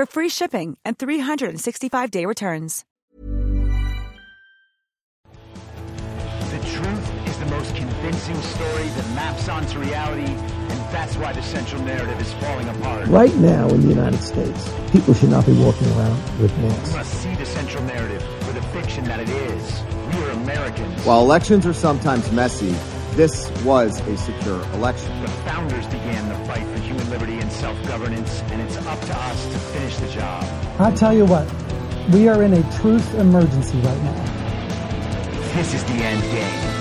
for free shipping and 365-day returns. The truth is the most convincing story that maps onto reality, and that's why the central narrative is falling apart. Right now in the United States, people should not be walking around with We masks. must see the central narrative for the fiction that it is. We are Americans. While elections are sometimes messy, this was a secure election. the founders began the fight for human liberty and self-governance, and it's up to us to finish the job. I tell you what, we are in a truth emergency right now. This is the end game.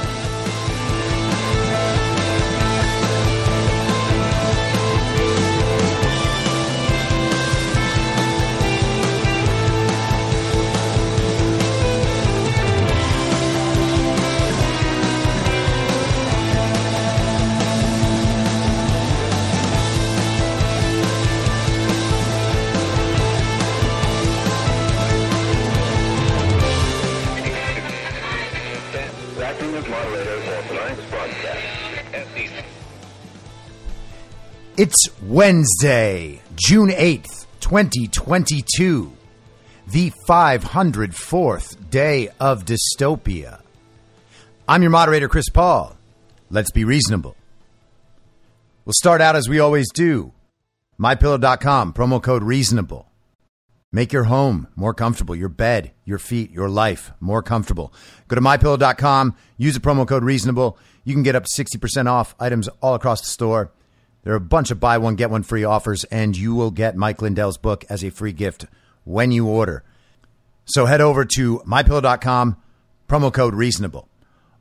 It's Wednesday, June 8th, 2022, the 504th day of dystopia. I'm your moderator, Chris Paul. Let's be reasonable. We'll start out as we always do. MyPillow.com, promo code reasonable. Make your home more comfortable, your bed, your feet, your life more comfortable. Go to mypillow.com, use the promo code reasonable. You can get up to 60% off items all across the store. There are a bunch of buy one, get one free offers, and you will get Mike Lindell's book as a free gift when you order. So head over to mypillow.com, promo code reasonable.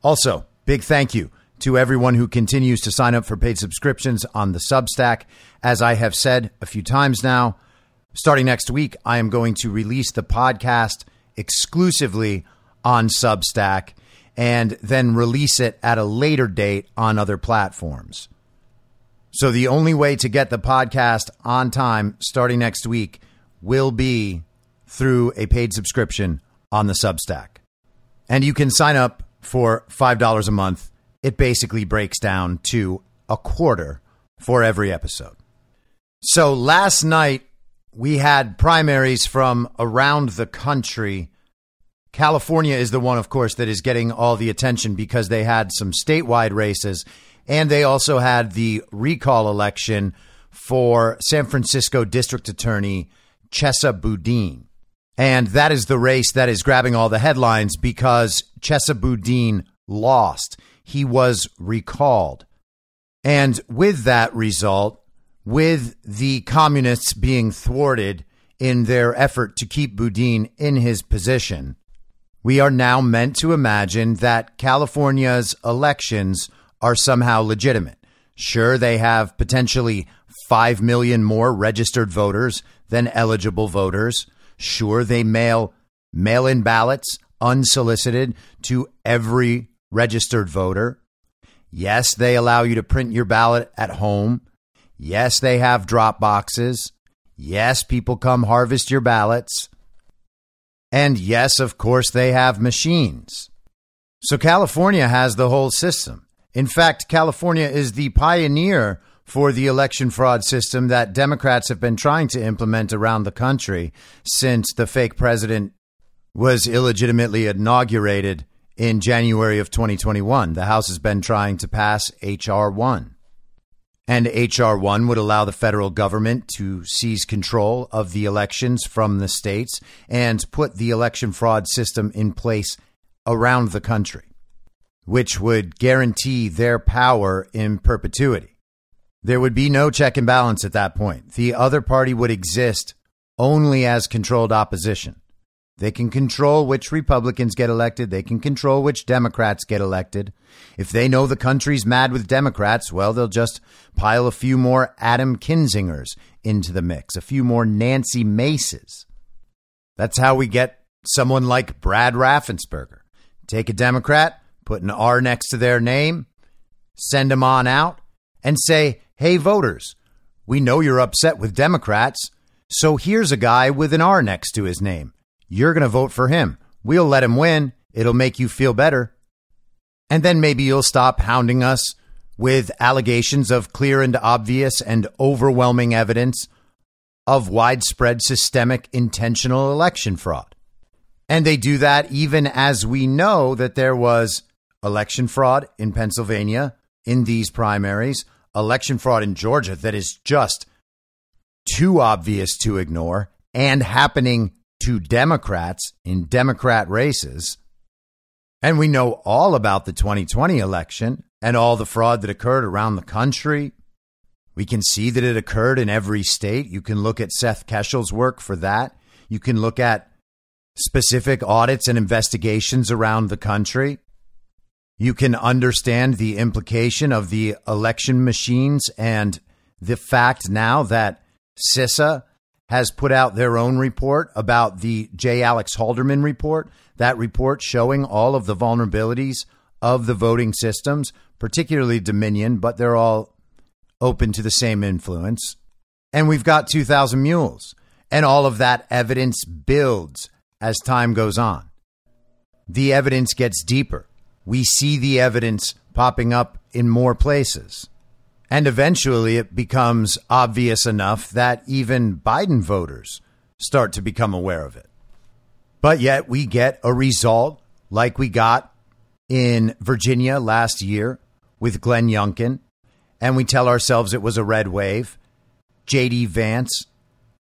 Also, big thank you to everyone who continues to sign up for paid subscriptions on the Substack. As I have said a few times now, starting next week, I am going to release the podcast exclusively on Substack and then release it at a later date on other platforms. So the only way to get the podcast on time starting next week will be through a paid subscription on the Substack. And you can sign up for $5 a month. It basically breaks down to a quarter for every episode. So last night we had primaries from around the country. California is the one, of course, that is getting all the attention because they had some statewide races and they also had the recall election for San Francisco District Attorney Chesa Boudin. And that is the race that is grabbing all the headlines because Chesa Boudin lost. He was recalled. And with that result, with the communists being thwarted in their effort to keep Boudin in his position, we are now meant to imagine that California's elections are somehow legitimate. Sure, they have potentially 5 million more registered voters than eligible voters. Sure, they mail mail in ballots unsolicited to every registered voter. Yes, they allow you to print your ballot at home. Yes, they have drop boxes. Yes, people come harvest your ballots. And yes, of course, they have machines. So California has the whole system. In fact, California is the pioneer for the election fraud system that Democrats have been trying to implement around the country since the fake president was illegitimately inaugurated in January of 2021. The House has been trying to pass H.R. 1. And H.R. 1 would allow the federal government to seize control of the elections from the states and put the election fraud system in place around the country, which would guarantee their power in perpetuity. There would be no check and balance at that point. The other party would exist only as controlled opposition. They can control which Republicans get elected. They can control which Democrats get elected. If they know the country's mad with Democrats, well, they'll just pile a few more Adam Kinzingers into the mix, a few more Nancy Maces. That's how we get someone like Brad Raffensperger. Take a Democrat, put an R next to their name, send them on out, and say, hey, voters, we know you're upset with Democrats, so here's a guy with an R next to his name. You're going to vote for him. We'll let him win. It'll make you feel better. And then maybe you'll stop hounding us with allegations of clear and obvious and overwhelming evidence of widespread systemic intentional election fraud. And they do that even as we know that there was election fraud in Pennsylvania in these primaries, election fraud in Georgia that is just too obvious to ignore and happening to Democrats in Democrat races. And we know all about the 2020 election and all the fraud that occurred around the country. We can see that it occurred in every state. You can look at Seth Keshel's work for that. You can look at specific audits and investigations around the country. You can understand the implication of the election machines and the fact now that CISA has put out their own report about the J. Alex Halderman report. That report showing all of the vulnerabilities of the voting systems, particularly Dominion, but they're all open to the same influence. And we've got 2,000 Mules, and all of that evidence builds as time goes on. The evidence gets deeper. We see the evidence popping up in more places. And eventually it becomes obvious enough that even Biden voters start to become aware of it. But yet we get a result like we got in Virginia last year with Glenn Youngkin, and we tell ourselves it was a red wave. J.D. Vance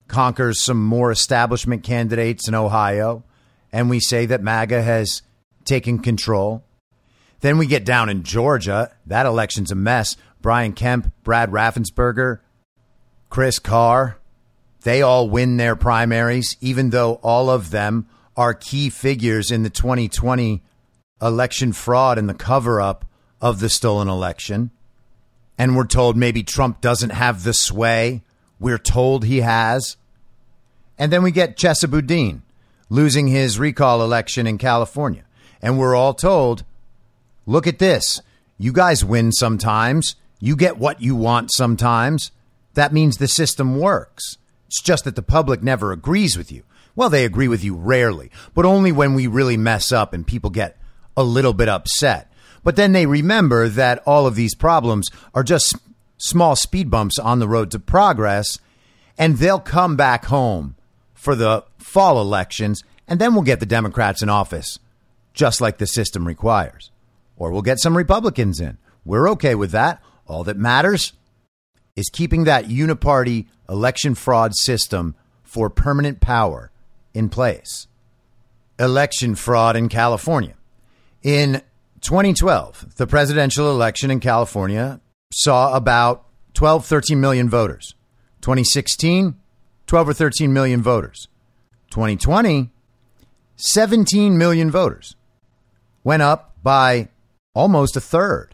conquers some more establishment candidates in Ohio, and we say that MAGA has taken control. Then we get down in Georgia. That election's a mess. Brian Kemp, Brad Raffensperger, Chris Carr, they all win their primaries, even though all of them are key figures in the 2020 election fraud and the cover up of the stolen election. And we're told maybe Trump doesn't have the sway we're told he has. And then we get Chesa Boudin losing his recall election in California. And we're all told, look at this. You guys win sometimes. You get what you want sometimes. That means the system works. It's just that the public never agrees with you. Well, they agree with you rarely, but only when we really mess up and people get a little bit upset. But then they remember that all of these problems are just small speed bumps on the road to progress, and they'll come back home for the fall elections, and then we'll get the Democrats in office, just like the system requires. Or we'll get some Republicans in. We're okay with that. All that matters is keeping that uniparty election fraud system for permanent power in place. Election fraud in California. In 2012, the presidential election in California saw about 12, 13 million voters. 2016, 12 or 13 million voters. 2020, 17 million voters. Went up by almost a third.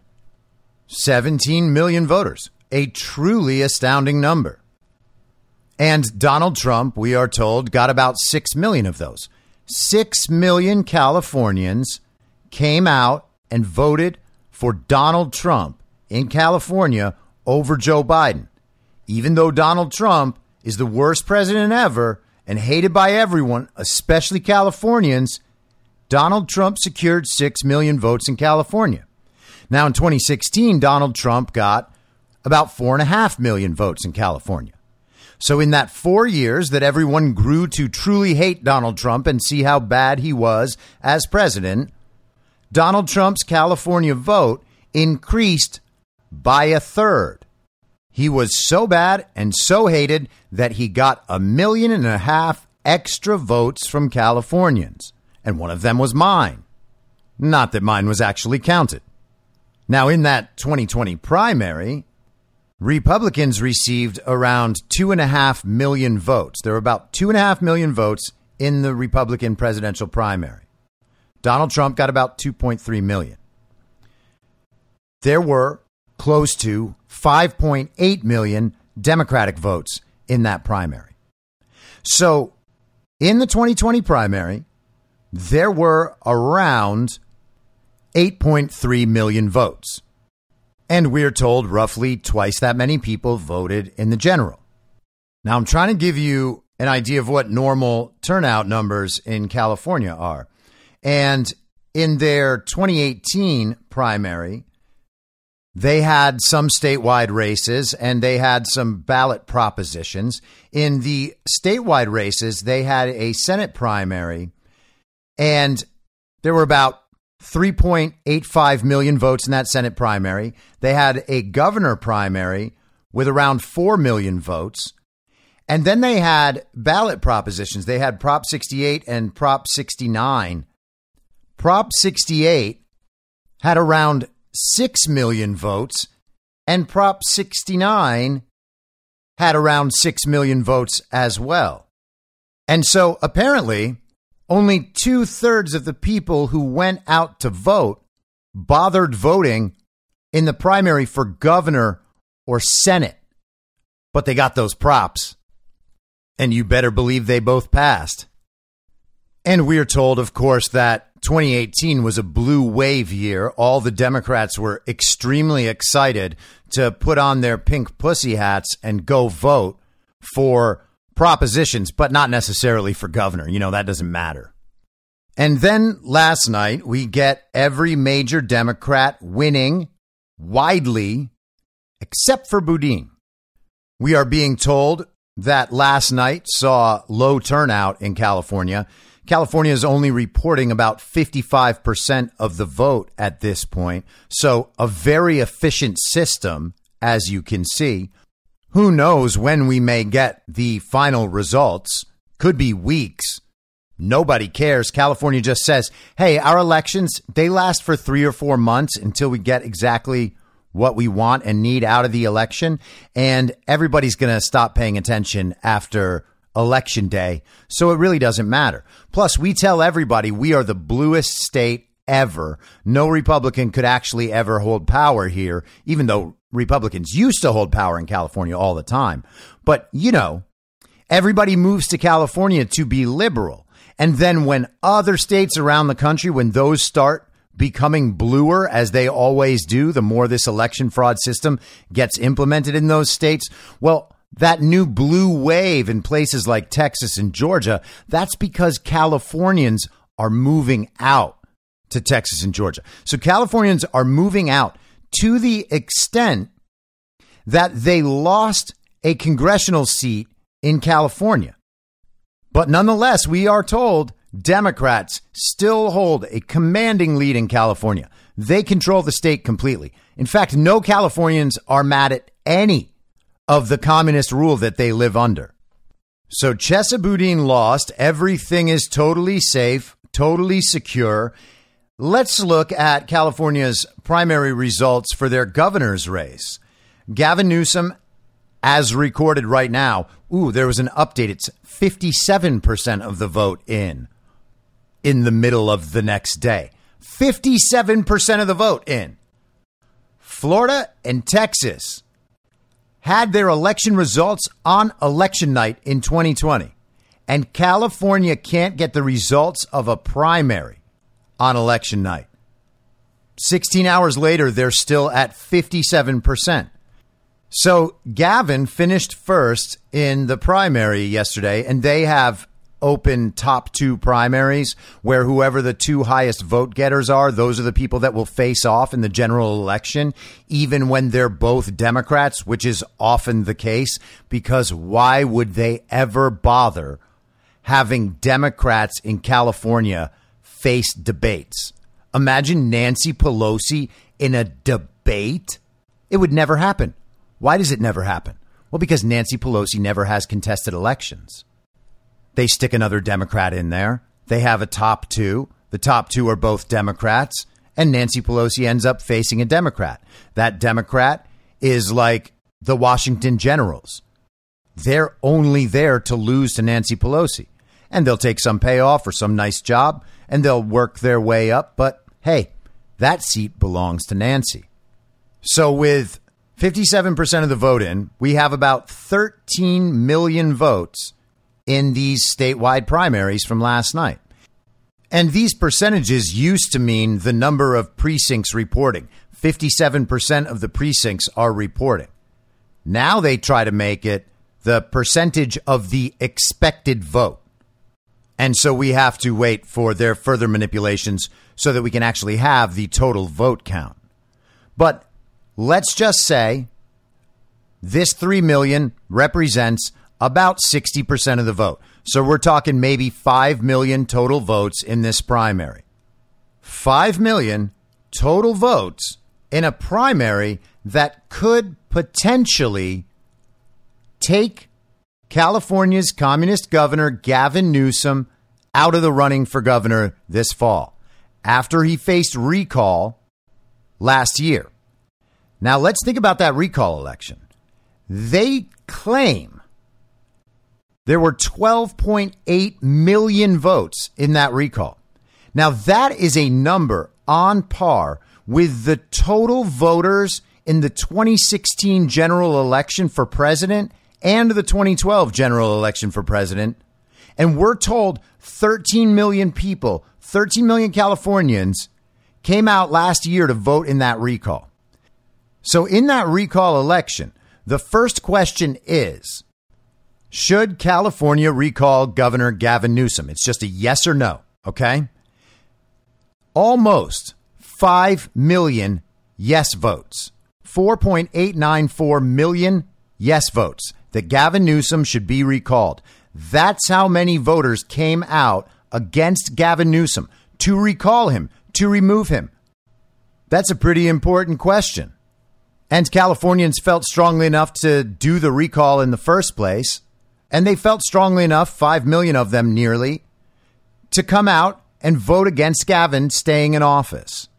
17 million voters, a truly astounding number. And Donald Trump, we are told, got about 6 million of those. 6 million Californians came out and voted for Donald Trump in California over Joe Biden. Even though Donald Trump is the worst president ever and hated by everyone, especially Californians, Donald Trump secured 6 million votes in California. Now, in 2016, Donald Trump got about 4.5 million votes in California. So, in that four years that everyone grew to truly hate Donald Trump and see how bad he was as president, Donald Trump's California vote increased by a third. He was so bad and so hated that he got a million and a half extra votes from Californians, and one of them was mine. Not that mine was actually counted. Now, in that 2020 primary, Republicans received around two and a half million votes. There were about two and a half million votes in the Republican presidential primary. Donald Trump got about 2.3 million. There were close to 5.8 million Democratic votes in that primary. So, in the 2020 primary, there were around 8.3 million votes. And we're told roughly twice that many people voted in the general. Now, I'm trying to give you an idea of what normal turnout numbers in California are. And in their 2018 primary, they had some statewide races and they had some ballot propositions. In the statewide races, they had a Senate primary and there were about 3.85 million votes in that Senate primary. They had a governor primary with around 4 million votes. And then they had ballot propositions. They had Prop 68 and Prop 69. Prop 68 had around 6 million votes, and Prop 69 had around 6 million votes as well. And so apparently, only two thirds of the people who went out to vote bothered voting in the primary for governor or Senate. But they got those props. And you better believe they both passed. And we're told, of course, that 2018 was a blue wave year. All the Democrats were extremely excited to put on their pink pussy hats and go vote for propositions, but not necessarily for governor. You know, that doesn't matter. And then last night, we get every major Democrat winning widely, except for Boudin. We are being told that last night saw low turnout in California California is only reporting about 55% of the vote at this point. So, a very efficient system, as you can see. Who knows when we may get the final results? Could be weeks. Nobody cares. California just says, hey, our elections, they last for three or four months until we get exactly what we want and need out of the election. And everybody's going to stop paying attention after election day. So it really doesn't matter. Plus, we tell everybody we are the bluest state ever. No Republican could actually ever hold power here, even though Republicans used to hold power in California all the time. But, you know, everybody moves to California to be liberal. And then when other states around the country, when those start becoming bluer as they always do, the more this election fraud system gets implemented in those states, well, that new blue wave in places like Texas and Georgia, that's because Californians are moving out to Texas and Georgia. So Californians are moving out to the extent that they lost a congressional seat in California. But nonetheless, we are told Democrats still hold a commanding lead in California. They control the state completely. In fact, no Californians are mad at any of the communist rule that they live under. So Chesa Boudin lost. Everything is totally safe, totally secure. Let's look at California's primary results for their governor's race. Gavin Newsom, as recorded right now, ooh, there was an update. It's 57% of the vote in in the middle of the next day. 57% of the vote in. Florida and Texas had their election results on election night in 2020. And California can't get the results of a primary on election night. 16 hours later, they're still at 57%. So Gavin finished first in the primary yesterday, and they have open top two primaries where whoever the two highest vote getters are, those are the people that will face off in the general election, even when they're both Democrats, which is often the case, because why would they ever bother having Democrats in California face debates? Imagine Nancy Pelosi in a debate. It would never happen. Why does it never happen? Well, because Nancy Pelosi never has contested elections. They stick another Democrat in there. They have a top two. The top two are both Democrats, and Nancy Pelosi ends up facing a Democrat. That Democrat is like the Washington Generals. They're only there to lose to Nancy Pelosi. And they'll take some payoff or some nice job and they'll work their way up. But hey, that seat belongs to Nancy. So with 57% of the vote in, we have about 13 million votes in these statewide primaries from last night. And these percentages used to mean the number of precincts reporting. 57% of the precincts are reporting. Now they try to make it the percentage of the expected vote. And so we have to wait for their further manipulations so that we can actually have the total vote count. But let's just say this 3 million represents about 60% of the vote. So we're talking maybe 5 million total votes in this primary. 5 million total votes in a primary that could potentially take California's communist governor Gavin Newsom out of the running for governor this fall after he faced recall last year. Now let's think about that recall election. They claim there were 12.8 million votes in that recall. Now, that is a number on par with the total voters in the 2016 general election for president and the 2012 general election for president. And we're told 13 million people, 13 million Californians came out last year to vote in that recall. So, in that recall election, the first question is should California recall Governor Gavin Newsom? It's just a yes or no, okay? Almost 5 million yes votes. 4.894 million yes votes that Gavin Newsom should be recalled. That's how many voters came out against Gavin Newsom to recall him, to remove him. That's a pretty important question. And Californians felt strongly enough to do the recall in the first place. And they felt strongly enough, 5 million of them nearly, to come out and vote against Gavin staying in office.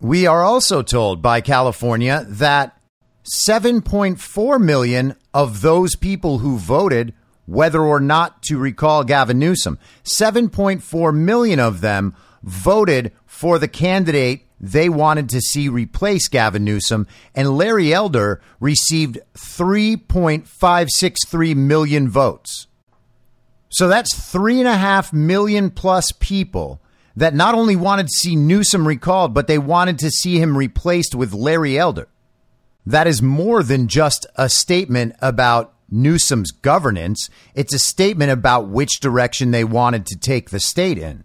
We are also told by California that 7.4 million of those people who voted whether or not to recall Gavin Newsom, 7.4 million of them voted for the candidate they wanted to see replace Gavin Newsom, and Larry Elder received 3.563 million votes. So that's three and a half million plus people that not only wanted to see Newsom recalled, but they wanted to see him replaced with Larry Elder. That is more than just a statement about Newsom's governance. It's a statement about which direction they wanted to take the state in.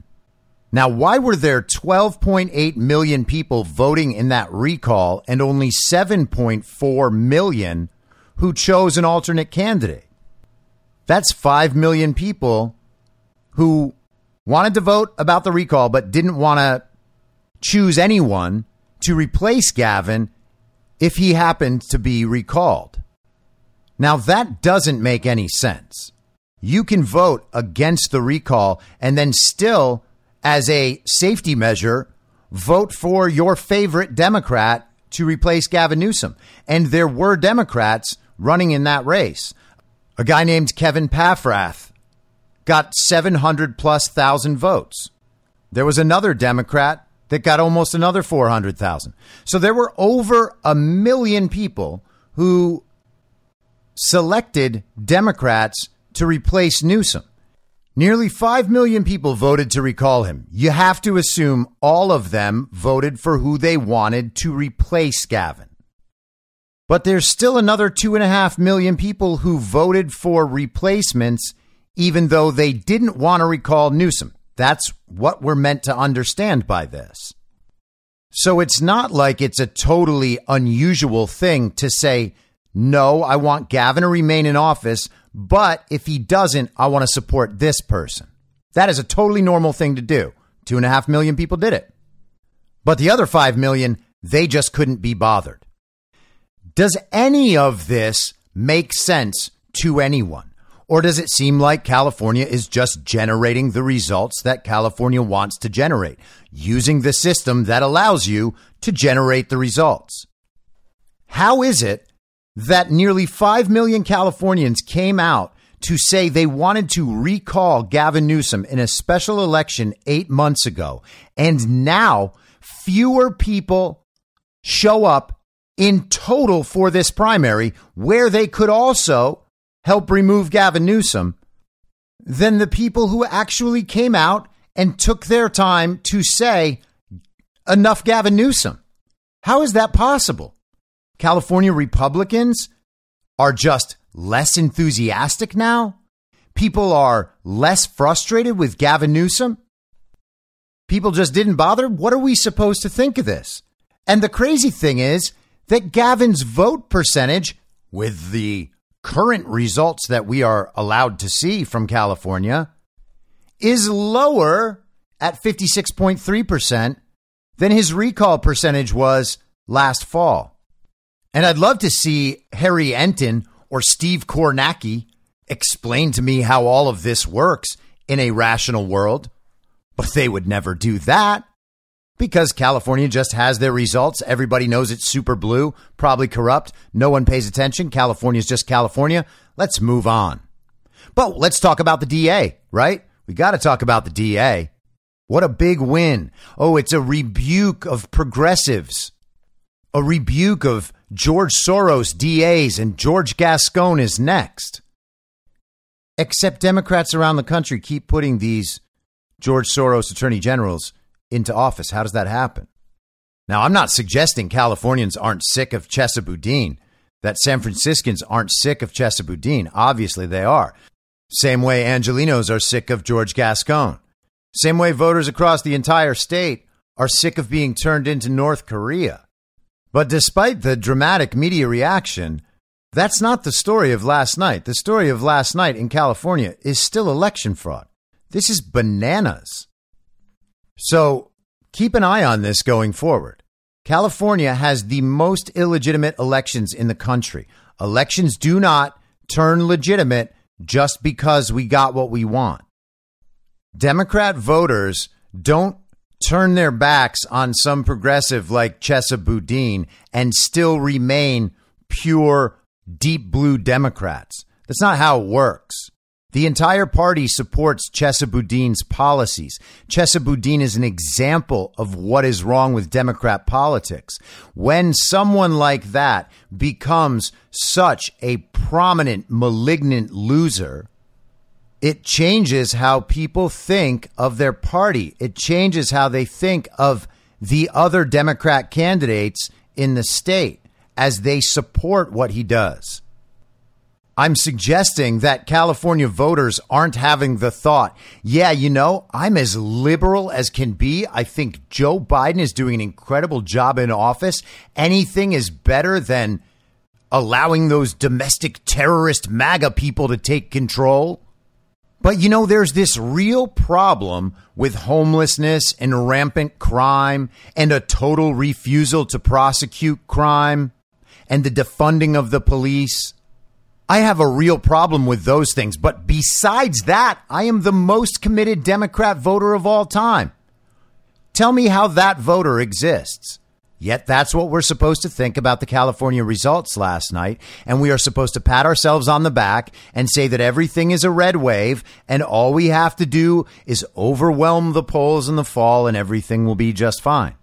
Now, why were there 12.8 million people voting in that recall and only 7.4 million who chose an alternate candidate? That's 5 million people who wanted to vote about the recall but didn't want to choose anyone to replace Gavin if he happened to be recalled. Now, that doesn't make any sense. You can vote against the recall and then still as a safety measure, vote for your favorite Democrat to replace Gavin Newsom. And there were Democrats running in that race. A guy named Kevin Paffrath got 700 plus thousand votes. There was another Democrat that got almost another 400,000. So there were over a million people who selected Democrats to replace Newsom. Nearly 5 million people voted to recall him. You have to assume all of them voted for who they wanted to replace Gavin. But there's still another two and a half million people who voted for replacements, even though they didn't want to recall Newsom. That's what we're meant to understand by this. So it's not like it's a totally unusual thing to say, no, I want Gavin to remain in office, but if he doesn't, I want to support this person. That is a totally normal thing to do. Two and a half million people did it. But the other five million, they just couldn't be bothered. Does any of this make sense to anyone? Or does it seem like California is just generating the results that California wants to generate, using the system that allows you to generate the results? How is it that nearly 5 million Californians came out to say they wanted to recall Gavin Newsom in a special election eight months ago, and now fewer people show up in total for this primary, where they could also help remove Gavin Newsom, than the people who actually came out and took their time to say, enough Gavin Newsom. How is that possible? California Republicans are just less enthusiastic now? People are less frustrated with Gavin Newsom? People just didn't bother? What are we supposed to think of this? And the crazy thing is, that Gavin's vote percentage, with the current results that we are allowed to see from California, is lower at 56.3% than his recall percentage was last fall. And I'd love to see Harry Enten or Steve Kornacki explain to me how all of this works in a rational world, but they would never do that because California just has their results. Everybody knows it's super blue, probably corrupt. No one pays attention. California's just California. Let's move on. But let's talk about the DA, right? We got to talk about the DA. What a big win. Oh, it's a rebuke of progressives, a rebuke of George Soros DAs, and George Gascon is next. Except Democrats around the country keep putting these George Soros attorney generals into office. How does that happen? Now, I'm not suggesting Californians aren't sick of Chesa Boudin, that San Franciscans aren't sick of Chesa Boudin. Obviously, they are. Same way Angelinos are sick of George Gascon. Same way voters across the entire state are sick of being turned into North Korea. But despite the dramatic media reaction, that's not the story of last night. The story of last night in California is still election fraud. This is bananas. So keep an eye on this going forward. California has the most illegitimate elections in the country. Elections do not turn legitimate just because we got what we want. Democrat voters don't turn their backs on some progressive like Chesa Boudin and still remain pure deep blue Democrats. That's not how it works. The entire party supports Chesa Boudin's policies. Chesa Boudin is an example of what is wrong with Democrat politics. When someone like that becomes such a prominent, malignant loser, it changes how people think of their party. It changes how they think of the other Democrat candidates in the state as they support what he does. I'm suggesting that California voters aren't having the thought, yeah, you know, I'm as liberal as can be. I think Joe Biden is doing an incredible job in office. Anything is better than allowing those domestic terrorist MAGA people to take control. But you know, there's this real problem with homelessness and rampant crime and a total refusal to prosecute crime and the defunding of the police I have a real problem with those things. But besides that, I am the most committed Democrat voter of all time. Tell me how that voter exists. Yet that's what we're supposed to think about the California results last night. And we are supposed to pat ourselves on the back and say that everything is a red wave and all we have to do is overwhelm the polls in the fall and everything will be just fine.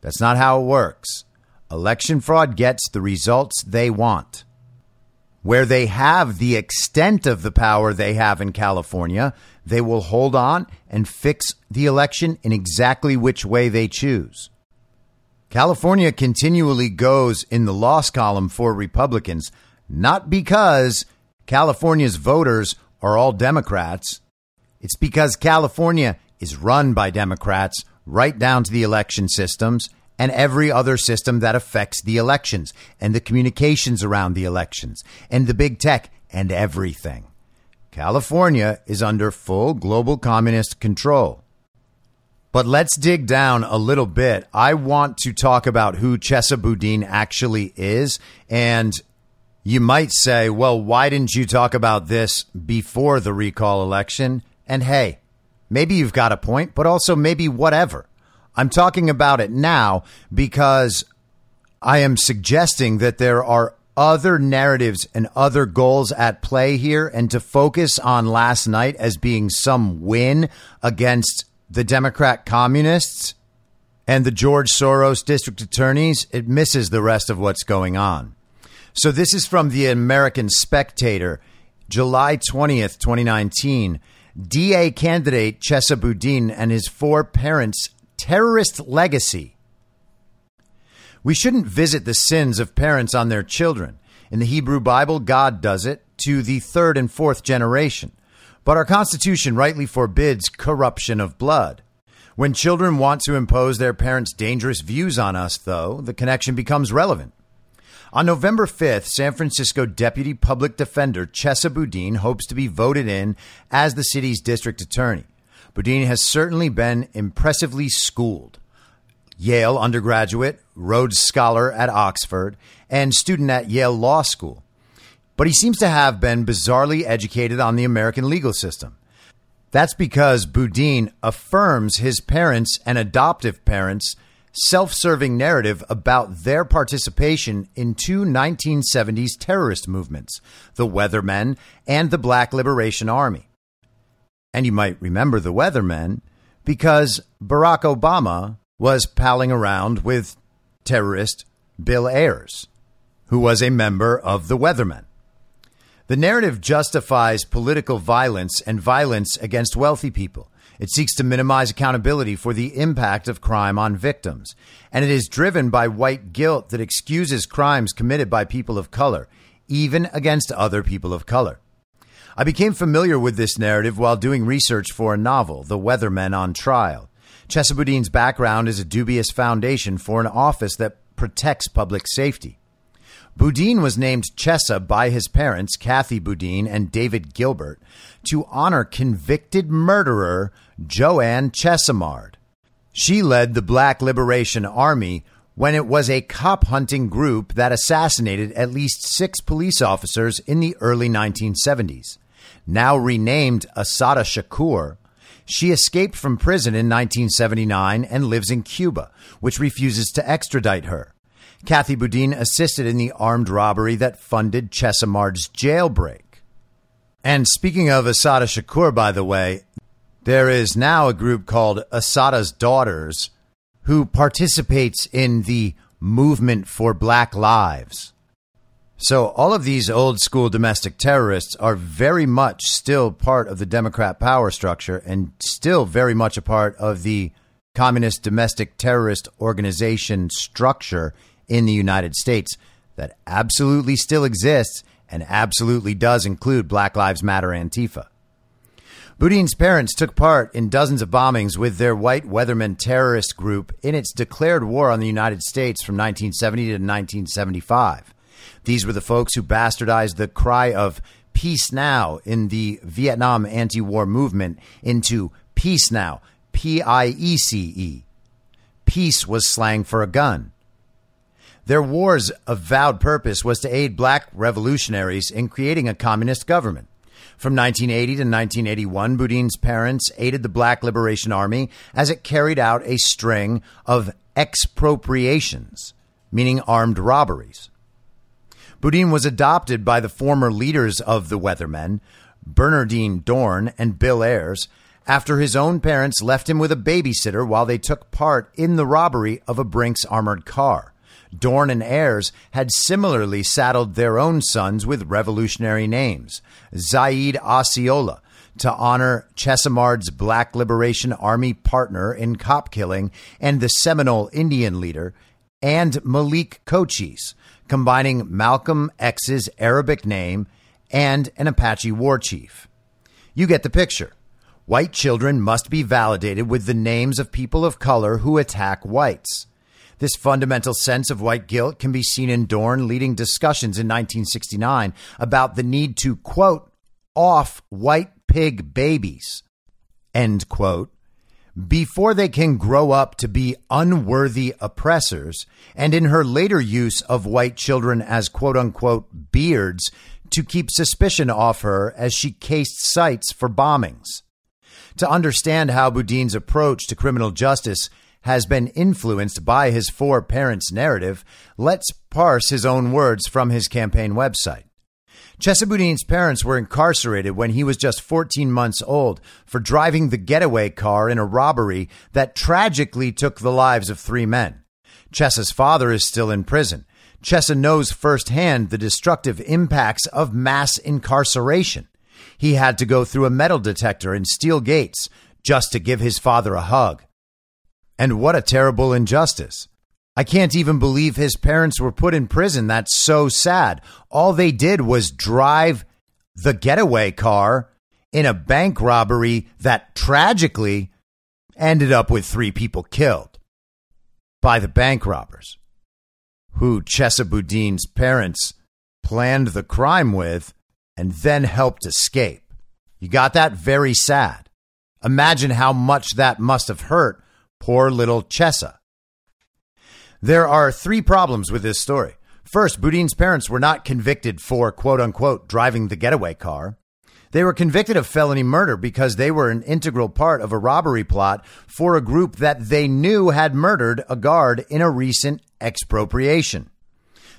That's not how it works. Election fraud gets the results they want where they have the extent of the power they have in California, they will hold on and fix the election in exactly which way they choose. California continually goes in the loss column for Republicans, not because California's voters are all Democrats. It's because California is run by Democrats right down to the election systems and every other system that affects the elections and the communications around the elections and the big tech and everything. California is under full global communist control. But let's dig down a little bit. I want to talk about who Chesa Boudin actually is. And you might say, well, why didn't you talk about this before the recall election? And hey, maybe you've got a point, but also maybe whatever. I'm talking about it now because I am suggesting that there are other narratives and other goals at play here, and to focus on last night as being some win against the Democrat communists and the George Soros district attorneys, it misses the rest of what's going on. So, this is from the American Spectator, July 20th, 2019. DA candidate Chesa Boudin and his four parents' terrorist legacy. We shouldn't visit the sins of parents on their children. In the Hebrew Bible, God does it to the third and fourth generation. But our Constitution rightly forbids corruption of blood. When children want to impose their parents' dangerous views on us, though, the connection becomes relevant. On November 5th, San Francisco Deputy Public Defender Chesa Boudin hopes to be voted in as the city's district attorney. Boudin has certainly been impressively schooled. Yale undergraduate, Rhodes Scholar at Oxford, and student at Yale Law School. But he seems to have been bizarrely educated on the American legal system. That's because Boudin affirms his parents' and adoptive parents' self serving narrative about their participation in two 1970s terrorist movements, the Weathermen and the Black Liberation Army. And you might remember the Weathermen because Barack Obama was palling around with terrorist Bill Ayers, who was a member of the Weathermen. The narrative justifies political violence and violence against wealthy people. It seeks to minimize accountability for the impact of crime on victims. And it is driven by white guilt that excuses crimes committed by people of color, even against other people of color. I became familiar with this narrative while doing research for a novel, The Weathermen on Trial. Chesa Boudin's background is a dubious foundation for an office that protects public safety. Boudin was named Chesa by his parents, Kathy Boudin and David Gilbert, to honor convicted murderer Joanne Chesimard. She led the Black Liberation Army when it was a cop hunting group that assassinated at least six police officers in the early 1970s. Now renamed Assata Shakur, she escaped from prison in 1979 and lives in Cuba, which refuses to extradite her. Kathy Boudin assisted in the armed robbery that funded Chesimard's jailbreak. And speaking of Assata Shakur, by the way, there is now a group called Assata's Daughters who participates in the movement for black lives. So, all of these old school domestic terrorists are very much still part of the Democrat power structure and still very much a part of the communist domestic terrorist organization structure in the United States that absolutely still exists and absolutely does include Black Lives Matter Antifa. Boudin's parents took part in dozens of bombings with their white weatherman terrorist group in its declared war on the United States from 1970 to 1975. These were the folks who bastardized the cry of peace now in the Vietnam anti war movement into peace now, P I E C E. Peace was slang for a gun. Their war's avowed purpose was to aid black revolutionaries in creating a communist government. From 1980 to 1981, Boudin's parents aided the Black Liberation Army as it carried out a string of expropriations, meaning armed robberies. Boudin was adopted by the former leaders of the Weathermen, Bernardine Dohrn and Bill Ayers, after his own parents left him with a babysitter while they took part in the robbery of a Brinks armored car. Dohrn and Ayers had similarly saddled their own sons with revolutionary names Zaid Osceola, to honor Chesimard's Black Liberation Army partner in cop killing, and the Seminole Indian leader, and Malik Cochise, combining Malcolm X's Arabic name and an Apache war chief. You get the picture. White children must be validated with the names of people of color who attack whites. This fundamental sense of white guilt can be seen in Dohrn leading discussions in 1969 about the need to, quote, off white pig babies, end quote, before they can grow up to be unworthy oppressors, and in her later use of white children as quote unquote beards to keep suspicion off her as she cased sites for bombings. To understand how Boudin's approach to criminal justice has been influenced by his four parents narrative, let's parse his own words from his campaign website. Chesa Boudin's parents were incarcerated when he was just 14 months old for driving the getaway car in a robbery that tragically took the lives of three men. Chesa's father is still in prison. Chesa knows firsthand the destructive impacts of mass incarceration. He had to go through a metal detector and steel gates just to give his father a hug. And what a terrible injustice. I can't even believe his parents were put in prison. That's so sad. All they did was drive the getaway car in a bank robbery that tragically ended up with three people killed by the bank robbers, who Chesa Boudin's parents planned the crime with and then helped escape. You got that? Very sad. Imagine how much that must have hurt poor little Chesa. There are three problems with this story. First, Boudin's parents were not convicted for quote unquote driving the getaway car. They were convicted of felony murder because they were an integral part of a robbery plot for a group that they knew had murdered a guard in a recent expropriation.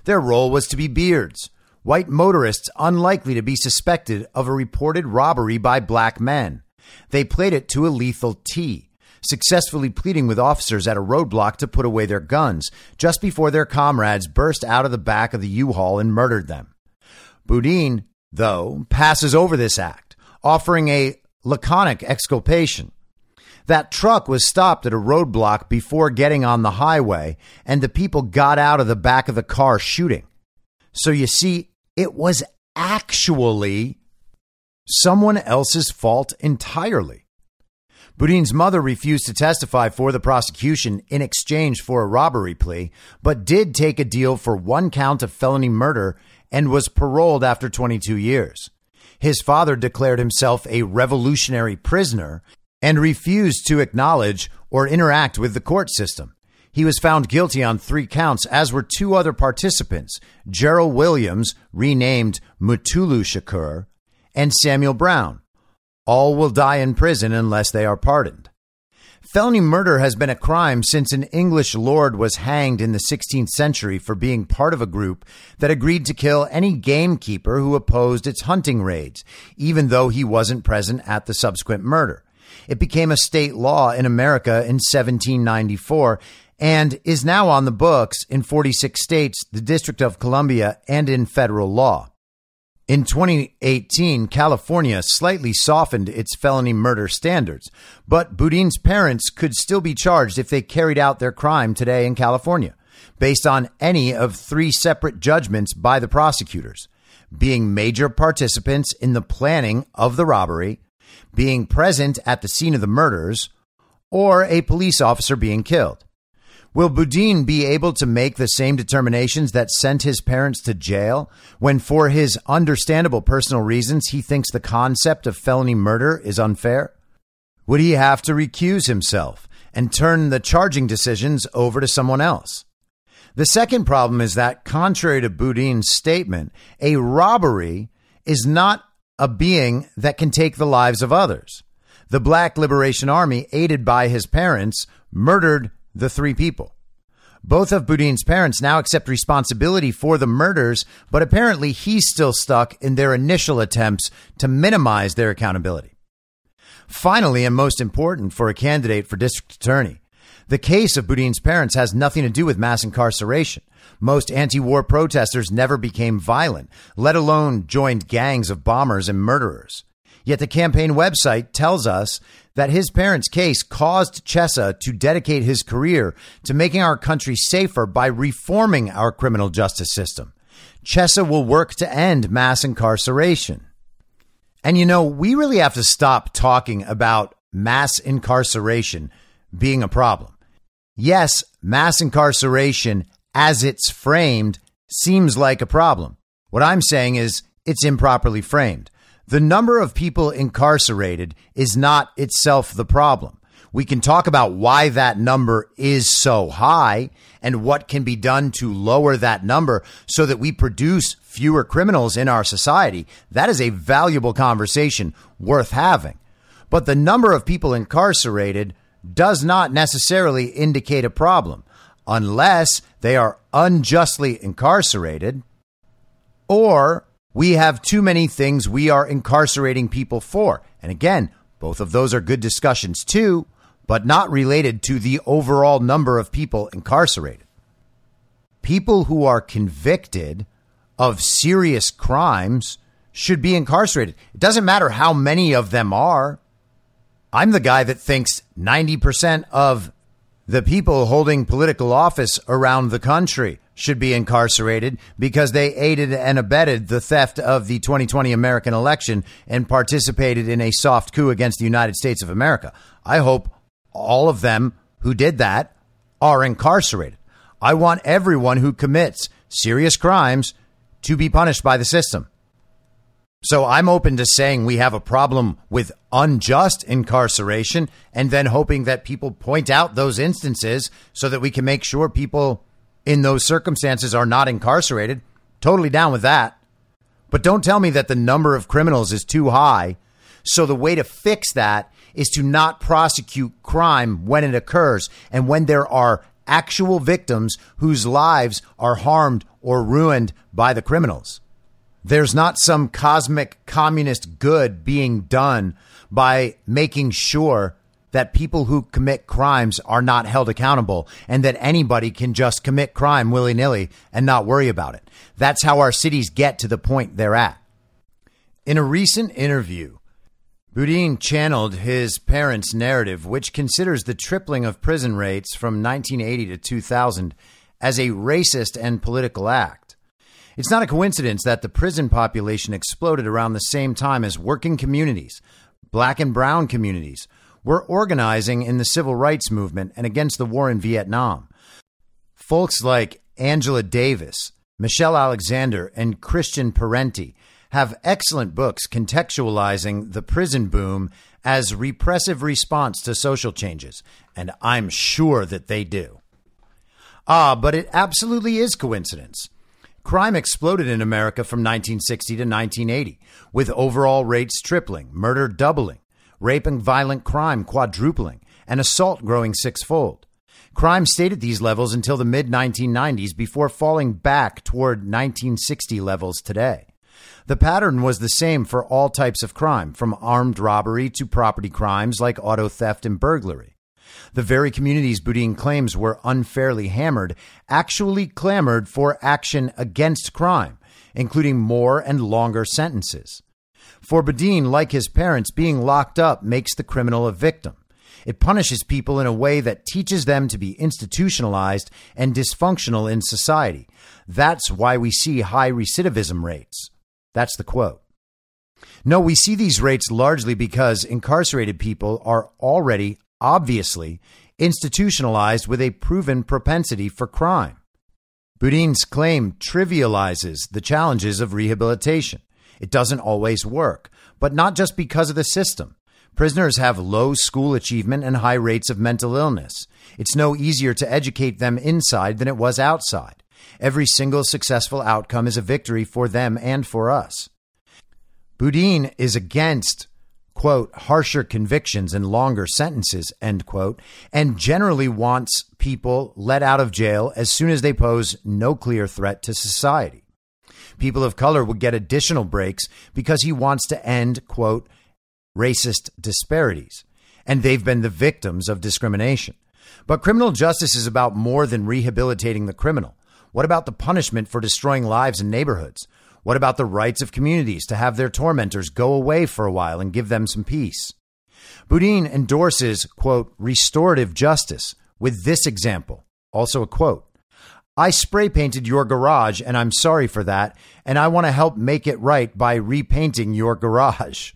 Their role was to be beards, white motorists unlikely to be suspected of a reported robbery by black men. They played it to a lethal T successfully pleading with officers at a roadblock to put away their guns just before their comrades burst out of the back of the U-Haul and murdered them. Boudin, though, passes over this act, offering a laconic exculpation. That truck was stopped at a roadblock before getting on the highway, and the people got out of the back of the car shooting. So you see, it was actually someone else's fault entirely. Boudin's mother refused to testify for the prosecution in exchange for a robbery plea, but did take a deal for one count of felony murder and was paroled after 22 years. His father declared himself a revolutionary prisoner and refused to acknowledge or interact with the court system. He was found guilty on three counts, as were two other participants Gerald Williams, renamed Mutulu Shakur, and Samuel Brown. All will die in prison unless they are pardoned. Felony murder has been a crime since an English lord was hanged in the 16th century for being part of a group that agreed to kill any gamekeeper who opposed its hunting raids, even though he wasn't present at the subsequent murder. It became a state law in America in 1794 and is now on the books in 46 states, the District of Columbia, and in federal law. In 2018, California slightly softened its felony murder standards, but Boudin's parents could still be charged if they carried out their crime today in California, based on any of three separate judgments by the prosecutors being major participants in the planning of the robbery, being present at the scene of the murders, or a police officer being killed. Will Boudin be able to make the same determinations that sent his parents to jail when, for his understandable personal reasons, he thinks the concept of felony murder is unfair? Would he have to recuse himself and turn the charging decisions over to someone else? The second problem is that, contrary to Boudin's statement, a robbery is not a being that can take the lives of others. The Black Liberation Army, aided by his parents, murdered the three people. Both of Boudin's parents now accept responsibility for the murders, but apparently he's still stuck in their initial attempts to minimize their accountability. Finally, and most important for a candidate for district attorney, the case of Boudin's parents has nothing to do with mass incarceration. Most anti war protesters never became violent, let alone joined gangs of bombers and murderers. Yet the campaign website tells us that his parents' case caused Chesa to dedicate his career to making our country safer by reforming our criminal justice system. Chesa will work to end mass incarceration. And you know, we really have to stop talking about mass incarceration being a problem. Yes, mass incarceration as it's framed seems like a problem. What I'm saying is it's improperly framed. The number of people incarcerated is not itself the problem. We can talk about why that number is so high and what can be done to lower that number so that we produce fewer criminals in our society. That is a valuable conversation worth having. But the number of people incarcerated does not necessarily indicate a problem unless they are unjustly incarcerated or we have too many things we are incarcerating people for. And again, both of those are good discussions too, but not related to the overall number of people incarcerated. People who are convicted of serious crimes should be incarcerated. It doesn't matter how many of them are. I'm the guy that thinks 90% of the people holding political office around the country should be incarcerated because they aided and abetted the theft of the 2020 American election and participated in a soft coup against the United States of America. I hope all of them who did that are incarcerated. I want everyone who commits serious crimes to be punished by the system. So I'm open to saying we have a problem with unjust incarceration and then hoping that people point out those instances so that we can make sure people in those circumstances are not incarcerated. Totally down with that. But don't tell me that the number of criminals is too high. So the way to fix that is to not prosecute crime when it occurs and when there are actual victims whose lives are harmed or ruined by the criminals. There's not some cosmic communist good being done by making sure that people who commit crimes are not held accountable and that anybody can just commit crime willy nilly and not worry about it. That's how our cities get to the point they're at. In a recent interview, Boudin channeled his parents' narrative, which considers the tripling of prison rates from 1980 to 2000 as a racist and political act. It's not a coincidence that the prison population exploded around the same time as working communities, black and brown communities, were organizing in the civil rights movement and against the war in Vietnam. Folks like Angela Davis, Michelle Alexander, and Christian Parenti have excellent books contextualizing the prison boom as repressive response to social changes, and I'm sure that they do. Ah, but it absolutely is coincidence. Crime exploded in America from 1960 to 1980, with overall rates tripling, murder doubling, rape and violent crime quadrupling, and assault growing sixfold. Crime stayed at these levels until the mid 1990s before falling back toward 1960 levels today. The pattern was the same for all types of crime, from armed robbery to property crimes like auto theft and burglary. The very communities Boudin claims were unfairly hammered actually clamored for action against crime, including more and longer sentences. For Boudin, like his parents, being locked up makes the criminal a victim. It punishes people in a way that teaches them to be institutionalized and dysfunctional in society. That's why we see high recidivism rates. That's the quote. No, we see these rates largely because incarcerated people are already obviously institutionalized with a proven propensity for crime. Boudin's claim trivializes the challenges of rehabilitation. It doesn't always work, but not just because of the system. Prisoners have low school achievement and high rates of mental illness. It's no easier to educate them inside than it was outside. Every single successful outcome is a victory for them and for us. Boudin is against quote, harsher convictions and longer sentences, end quote, and generally wants people let out of jail as soon as they pose no clear threat to society. People of color would get additional breaks because he wants to end, quote, racist disparities, and they've been the victims of discrimination. But criminal justice is about more than rehabilitating the criminal. What about the punishment for destroying lives and neighborhoods? What about the rights of communities to have their tormentors go away for a while and give them some peace? Boudin endorses, quote, restorative justice with this example. Also a quote. I spray painted your garage and I'm sorry for that. And I want to help make it right by repainting your garage.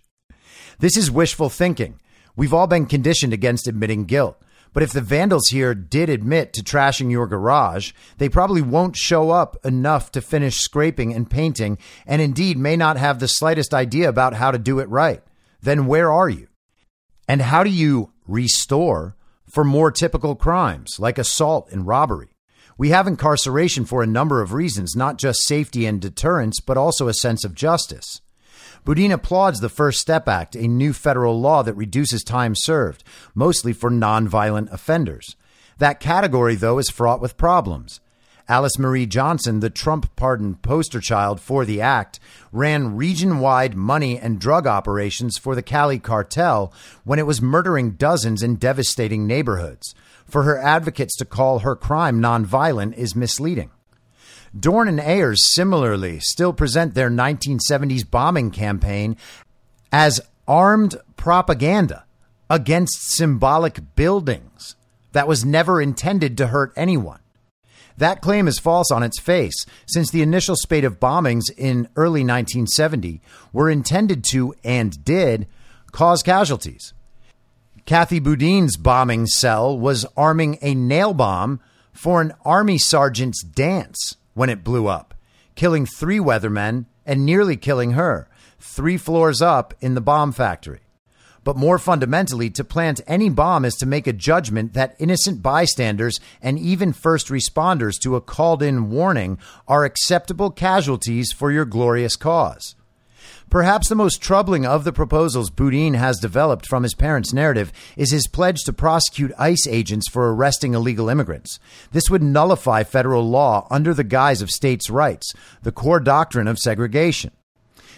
This is wishful thinking. We've all been conditioned against admitting guilt. But if the vandals here did admit to trashing your garage, they probably won't show up enough to finish scraping and painting, and indeed may not have the slightest idea about how to do it right. Then where are you? And how do you restore for more typical crimes like assault and robbery? We have incarceration for a number of reasons, not just safety and deterrence, but also a sense of justice. Boudin applauds the First Step Act, a new federal law that reduces time served, mostly for nonviolent offenders. That category, though, is fraught with problems. Alice Marie Johnson, the Trump pardon poster child for the act, ran region wide money and drug operations for the Cali cartel when it was murdering dozens in devastating neighborhoods. For her advocates to call her crime nonviolent is misleading. Dohrn and Ayers similarly still present their 1970s bombing campaign as armed propaganda against symbolic buildings that was never intended to hurt anyone. That claim is false on its face, since the initial spate of bombings in early 1970 were intended to and did cause casualties. Kathy Boudin's bombing cell was arming a nail bomb for an army sergeant's dance when it blew up, killing three weathermen and nearly killing her, three floors up in the bomb factory. But more fundamentally, to plant any bomb is to make a judgment that innocent bystanders and even first responders to a called in warning are acceptable casualties for your glorious cause. Perhaps the most troubling of the proposals Boudin has developed from his parents' narrative is his pledge to prosecute ICE agents for arresting illegal immigrants. This would nullify federal law under the guise of states' rights, the core doctrine of segregation.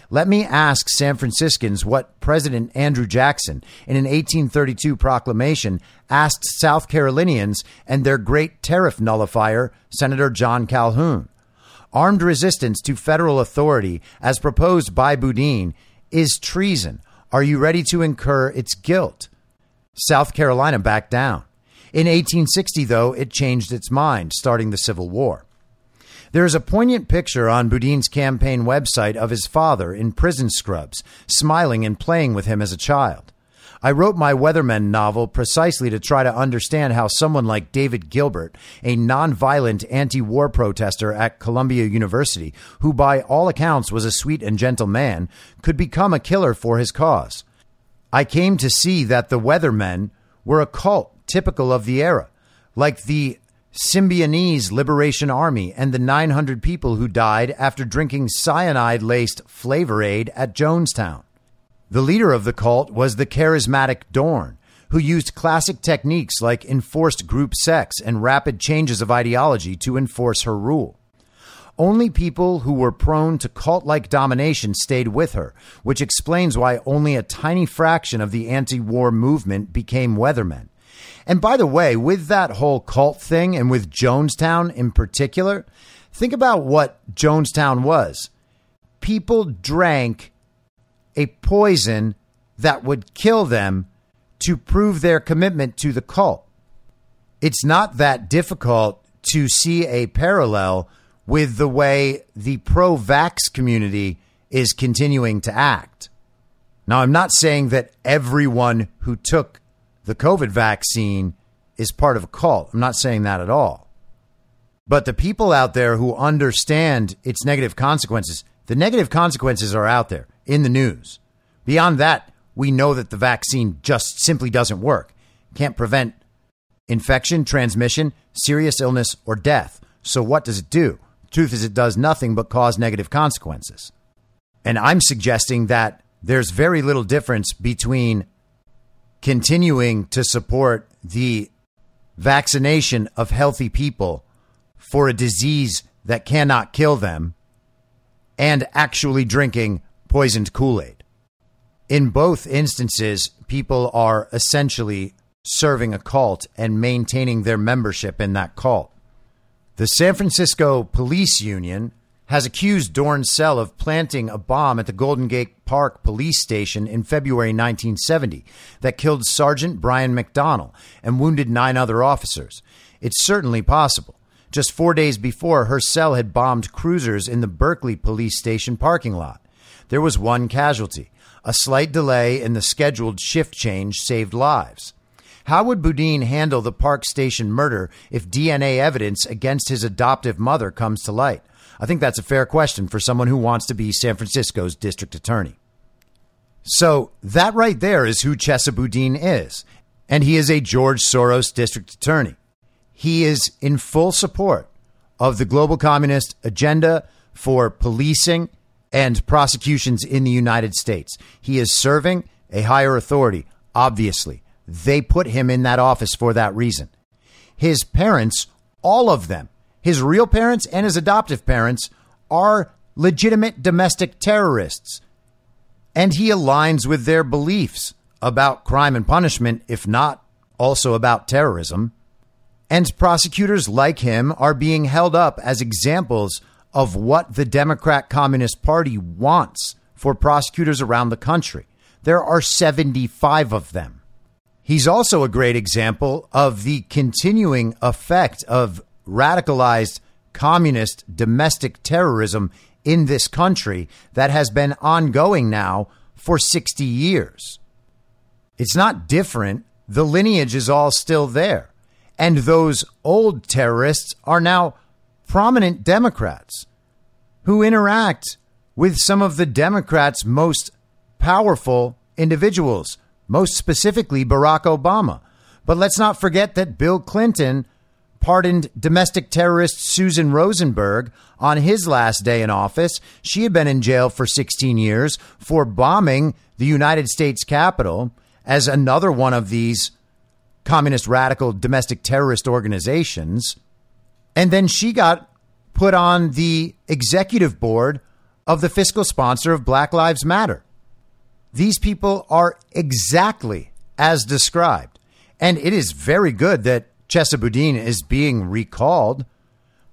Let me ask San Franciscans what President Andrew Jackson, in an 1832 proclamation, asked South Carolinians and their great tariff nullifier, Senator John Calhoun. Armed resistance to federal authority, as proposed by Boudin, is treason. Are you ready to incur its guilt? South Carolina backed down. In 1860, though, it changed its mind, starting the Civil War. There is a poignant picture on Boudin's campaign website of his father in prison scrubs, smiling and playing with him as a child. I wrote my Weathermen novel precisely to try to understand how someone like David Gilbert, a nonviolent anti war protester at Columbia University, who by all accounts was a sweet and gentle man, could become a killer for his cause. I came to see that the Weathermen were a cult typical of the era, like the Symbionese Liberation Army and the 900 people who died after drinking cyanide laced Flavor Aid at Jonestown. The leader of the cult was the charismatic Dohrn, who used classic techniques like enforced group sex and rapid changes of ideology to enforce her rule. Only people who were prone to cult like domination stayed with her, which explains why only a tiny fraction of the anti war movement became weathermen. And by the way, with that whole cult thing and with Jonestown in particular, think about what Jonestown was. People drank a poison that would kill them to prove their commitment to the cult. It's not that difficult to see a parallel with the way the pro vax community is continuing to act. Now, I'm not saying that everyone who took the COVID vaccine is part of a cult. I'm not saying that at all. But the people out there who understand its negative consequences, the negative consequences are out there in the news. Beyond that, we know that the vaccine just simply doesn't work. Can't prevent infection, transmission, serious illness, or death. So, what does it do? Truth is, it does nothing but cause negative consequences. And I'm suggesting that there's very little difference between continuing to support the vaccination of healthy people for a disease that cannot kill them and actually drinking poisoned Kool Aid. In both instances, people are essentially serving a cult and maintaining their membership in that cult. The San Francisco Police Union has accused Dohrn Cell of planting a bomb at the Golden Gate Park police station in February 1970 that killed Sergeant Brian McDonnell and wounded nine other officers. It's certainly possible. Just four days before, her cell had bombed cruisers in the Berkeley police station parking lot. There was one casualty. A slight delay in the scheduled shift change saved lives. How would Boudin handle the Park Station murder if DNA evidence against his adoptive mother comes to light? I think that's a fair question for someone who wants to be San Francisco's district attorney. So that right there is who Chesa Boudin is. And he is a George Soros district attorney. He is in full support of the global communist agenda for policing and prosecutions in the United States. He is serving a higher authority, obviously. They put him in that office for that reason. His parents, all of them, his real parents and his adoptive parents are legitimate domestic terrorists. And he aligns with their beliefs about crime and punishment, if not also about terrorism. And prosecutors like him are being held up as examples of what the Democrat Communist Party wants for prosecutors around the country. There are 75 of them. He's also a great example of the continuing effect of radicalized communist domestic terrorism in this country that has been ongoing now for 60 years. It's not different. The lineage is all still there. And those old terrorists are now prominent Democrats who interact with some of the Democrats' most powerful individuals, most specifically Barack Obama. But let's not forget that Bill Clinton pardoned domestic terrorist Susan Rosenberg on his last day in office. She had been in jail for 16 years for bombing the United States Capitol as another one of these communist radical domestic terrorist organizations. And then she got put on the executive board of the fiscal sponsor of Black Lives Matter. These people are exactly as described. And it is very good that Chesa Boudin is being recalled,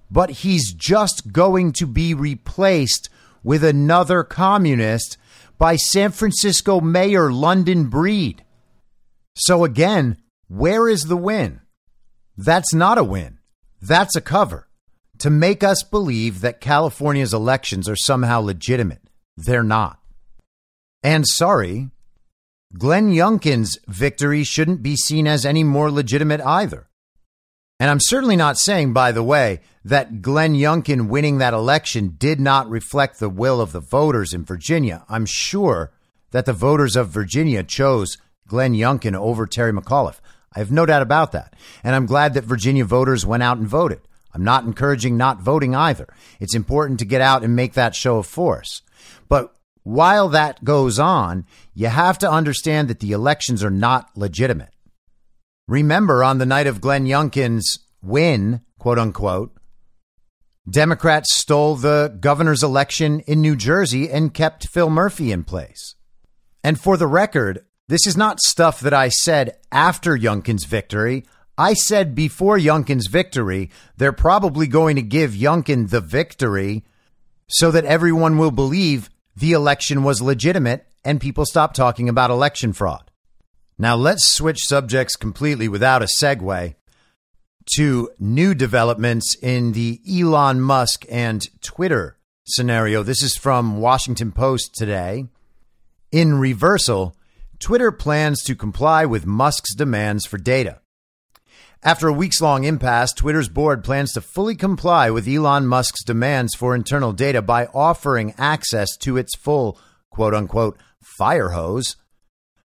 but he's just going to be replaced with another communist by San Francisco Mayor London Breed. So again, where is the win? That's not a win. That's a cover to make us believe that California's elections are somehow legitimate. They're not. And sorry, Glenn Youngkin's victory shouldn't be seen as any more legitimate either. And I'm certainly not saying, by the way, that Glenn Youngkin winning that election did not reflect the will of the voters in Virginia. I'm sure that the voters of Virginia chose Glenn Youngkin over Terry McAuliffe. I have no doubt about that. And I'm glad that Virginia voters went out and voted. I'm not encouraging not voting either. It's important to get out and make that show of force. But while that goes on, you have to understand that the elections are not legitimate. Remember, on the night of Glenn Youngkin's win, quote unquote, Democrats stole the governor's election in New Jersey and kept Phil Murphy in place. And for the record, this is not stuff that I said after Youngkin's victory. I said before Youngkin's victory, they're probably going to give Youngkin the victory so that everyone will believe the election was legitimate and people stop talking about election fraud. Now let's switch subjects completely without a segue to new developments in the Elon Musk and Twitter scenario. This is from Washington Post today. In reversal, Twitter plans to comply with Musk's demands for data. After a weeks long impasse, Twitter's board plans to fully comply with Elon Musk's demands for internal data by offering access to its full quote unquote fire hose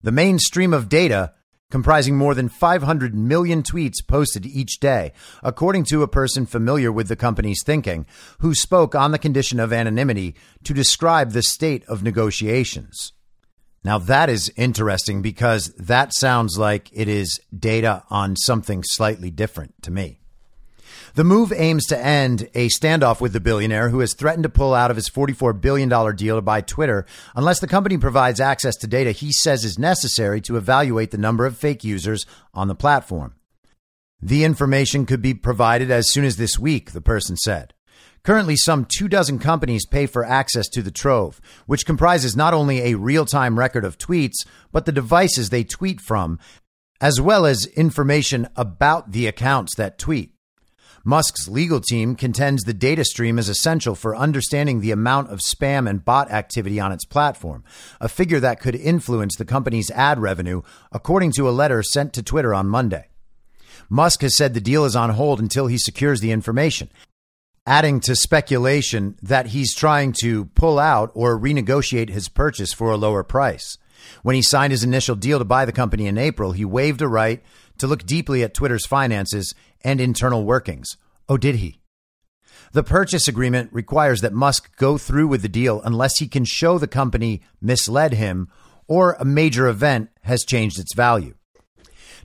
the main stream of data comprising more than 500 million tweets posted each day, according to a person familiar with the company's thinking, who spoke on the condition of anonymity to describe the state of negotiations. Now, that is interesting because that sounds like it is data on something slightly different to me. The move aims to end a standoff with the billionaire who has threatened to pull out of his $44 billion deal to buy Twitter unless the company provides access to data he says is necessary to evaluate the number of fake users on the platform. The information could be provided as soon as this week, the person said. Currently, some two dozen companies pay for access to the Trove, which comprises not only a real time record of tweets, but the devices they tweet from, as well as information about the accounts that tweet. Musk's legal team contends the data stream is essential for understanding the amount of spam and bot activity on its platform, a figure that could influence the company's ad revenue, according to a letter sent to Twitter on Monday. Musk has said the deal is on hold until he secures the information, adding to speculation that he's trying to pull out or renegotiate his purchase for a lower price. When he signed his initial deal to buy the company in April, he waived a right to look deeply at Twitter's finances and internal workings. Oh, did he? The purchase agreement requires that Musk go through with the deal unless he can show the company misled him or a major event has changed its value.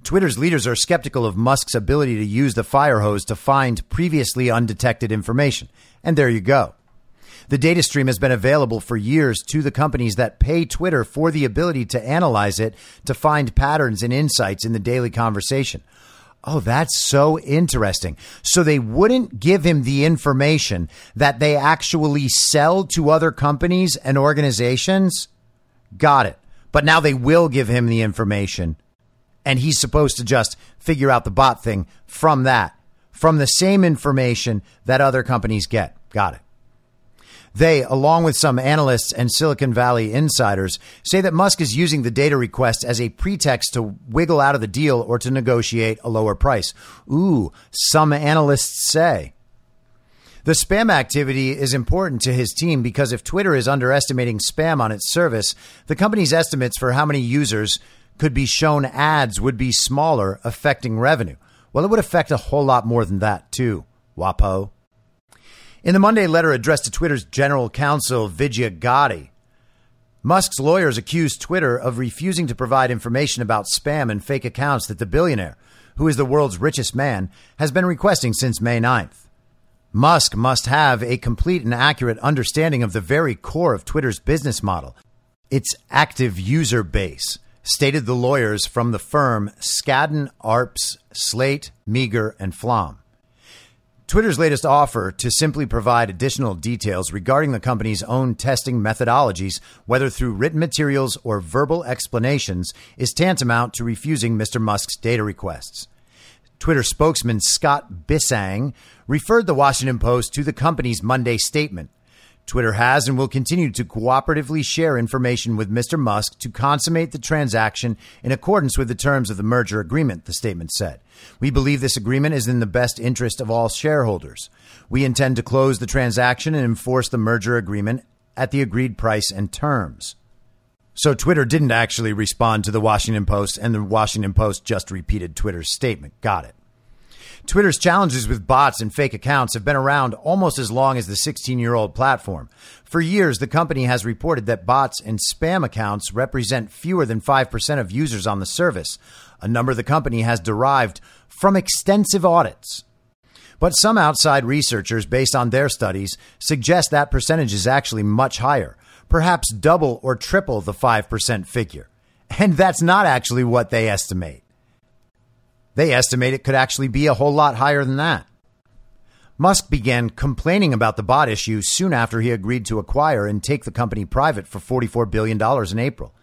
Twitter's leaders are skeptical of Musk's ability to use the fire hose to find previously undetected information. And there you go. The data stream has been available for years to the companies that pay Twitter for the ability to analyze it to find patterns and insights in the daily conversation. Oh, that's so interesting. So they wouldn't give him the information that they actually sell to other companies and organizations? Got it. But now they will give him the information and he's supposed to just figure out the bot thing from that, from the same information that other companies get. Got it. They, along with some analysts and Silicon Valley insiders, say that Musk is using the data request as a pretext to wiggle out of the deal or to negotiate a lower price. Ooh, some analysts say. The spam activity is important to his team because if Twitter is underestimating spam on its service, the company's estimates for how many users could be shown ads would be smaller, affecting revenue. Well, it would affect a whole lot more than that, too. Wapo. In the Monday letter addressed to Twitter's general counsel, Vijaya Gadde, Musk's lawyers accused Twitter of refusing to provide information about spam and fake accounts that the billionaire, who is the world's richest man, has been requesting since May 9th. Musk must have a complete and accurate understanding of the very core of Twitter's business model, its active user base stated the lawyers from the firm Skadden Arps, Slate, Meagher, and Flom. Twitter's latest offer to simply provide additional details regarding the company's own testing methodologies, whether through written materials or verbal explanations, is tantamount to refusing Mr. Musk's data requests. Twitter spokesman Scott Bissang referred the Washington Post to the company's Monday statement, Twitter has and will continue to cooperatively share information with Mr. Musk to consummate the transaction in accordance with the terms of the merger agreement, the statement said. We believe this agreement is in the best interest of all shareholders. We intend to close the transaction and enforce the merger agreement at the agreed price and terms. So Twitter didn't actually respond to the Washington Post, and the Washington Post just repeated Twitter's statement. Got it. Twitter's challenges with bots and fake accounts have been around almost as long as the 16 year old platform. For years, the company has reported that bots and spam accounts represent fewer than 5% of users on the service, a number the company has derived from extensive audits. But some outside researchers, based on their studies, suggest that percentage is actually much higher, perhaps double or triple the 5% figure. And that's not actually what they estimate. They estimate it could actually be a whole lot higher than that. Musk began complaining about the bot issue soon after he agreed to acquire and take the company private for $44 billion in April.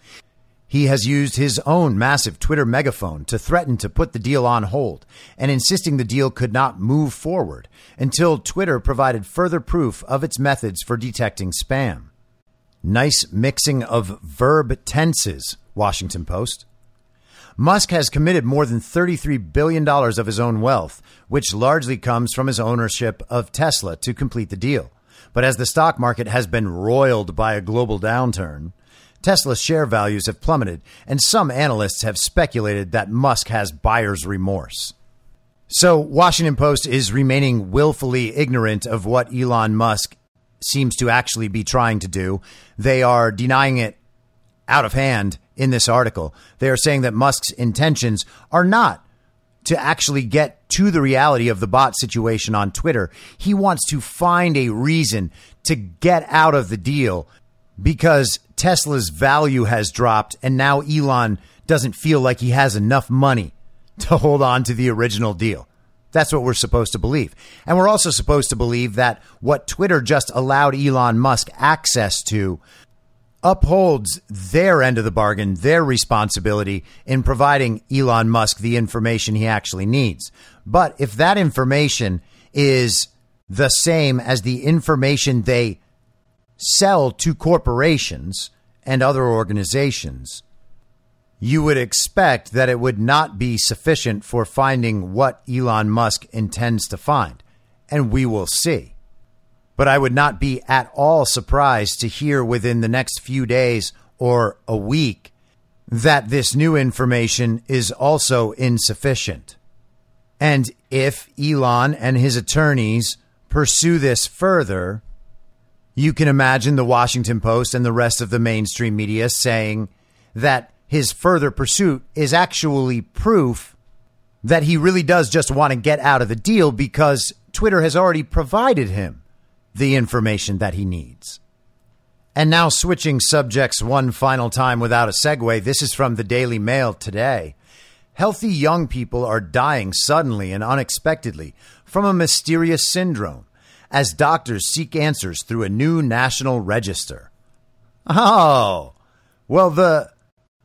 He has used his own massive Twitter megaphone to threaten to put the deal on hold and insisting the deal could not move forward until Twitter provided further proof of its methods for detecting spam. Nice mixing of verb tenses, Washington Post. Musk has committed more than $33 billion of his own wealth, which largely comes from his ownership of Tesla to complete the deal. But as the stock market has been roiled by a global downturn, Tesla's share values have plummeted, and some analysts have speculated that Musk has buyer's remorse. So, Washington Post is remaining willfully ignorant of what Elon Musk seems to actually be trying to do. They are denying it out of hand in this article. They are saying that Musk's intentions are not to actually get to the reality of the bot situation on Twitter. He wants to find a reason to get out of the deal because Tesla's value has dropped and now Elon doesn't feel like he has enough money to hold on to the original deal. That's what we're supposed to believe. And we're also supposed to believe that what Twitter just allowed Elon Musk access to upholds their end of the bargain, their responsibility in providing Elon Musk the information he actually needs. But if that information is the same as the information they sell to corporations and other organizations, you would expect that it would not be sufficient for finding what Elon Musk intends to find. And we will see. But I would not be at all surprised to hear within the next few days or a week that this new information is also insufficient. And if Elon and his attorneys pursue this further, you can imagine the Washington Post and the rest of the mainstream media saying that his further pursuit is actually proof that he really does just want to get out of the deal because Twitter has already provided him the information that he needs. And now, switching subjects one final time without a segue, this is from the Daily Mail today. Healthy young people are dying suddenly and unexpectedly from a mysterious syndrome as doctors seek answers through a new national register. Oh, well, the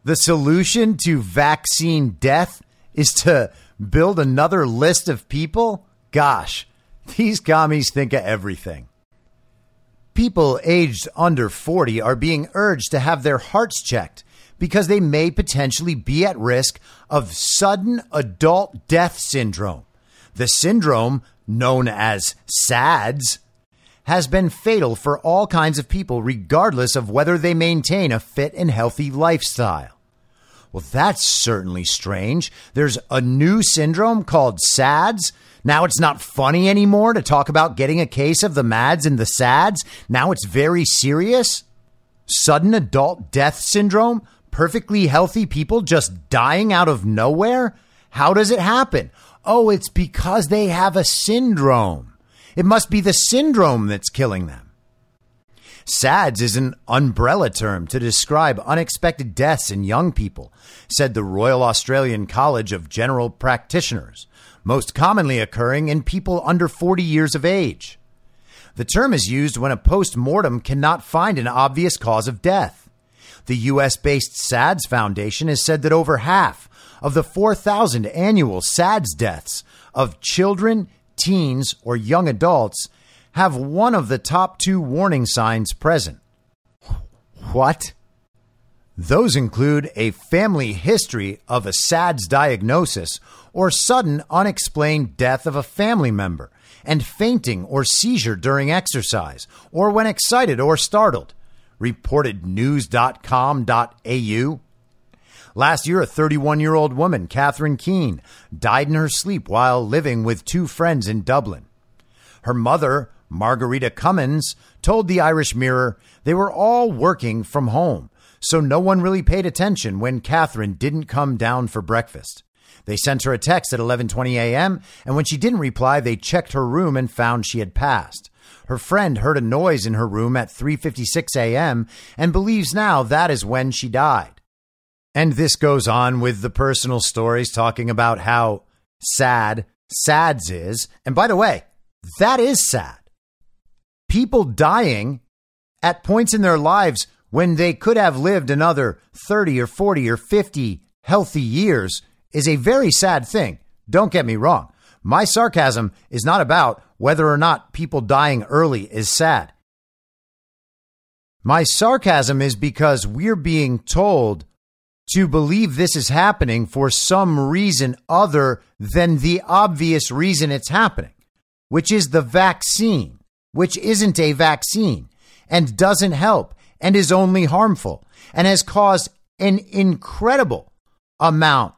the solution to vaccine death is to build another list of people? Gosh, these commies think of everything. People aged under 40 are being urged to have their hearts checked because they may potentially be at risk of sudden adult death syndrome. The syndrome, known as SADS, has been fatal for all kinds of people, regardless of whether they maintain a fit and healthy lifestyle. Well, that's certainly strange. There's a new syndrome called SADS. Now it's not funny anymore to talk about getting a case of the MADS and the SADS. Now it's very serious. Sudden adult death syndrome? Perfectly healthy people just dying out of nowhere? How does it happen? Oh, it's because they have a syndrome. It must be the syndrome that's killing them. SADS is an umbrella term to describe unexpected deaths in young people, said the Royal Australian College of General Practitioners, most commonly occurring in people under 40 years of age. The term is used when a post mortem cannot find an obvious cause of death. The U.S. based SADS Foundation has said that over half of the 4,000 annual SADS deaths of children, teens, or young adults have one of the top two warning signs present. What? Those include a family history of a SADS diagnosis or sudden unexplained death of a family member, and fainting or seizure during exercise or when excited or startled, reported news.com.au. Last year, a 31 year old woman, Catherine Keene, died in her sleep while living with two friends in Dublin. Her mother, Margarita Cummins, told the Irish Mirror they were all working from home, so no one really paid attention when Catherine didn't come down for breakfast. They sent her a text at 11:20 a.m., and when she didn't reply, they checked her room and found she had passed. Her friend heard a noise in her room at 3:56 a.m. and believes now that is when she died. And this goes on with the personal stories talking about how sad SADS is. And by the way, that is sad people dying at points in their lives when they could have lived another 30 or 40 or 50 healthy years is a very sad thing. Don't get me wrong. My sarcasm is not about whether or not people dying early is sad. My sarcasm is because we're being told to believe this is happening for some reason other than the obvious reason it's happening, which is the vaccine which isn't a vaccine and doesn't help and is only harmful and has caused an incredible amount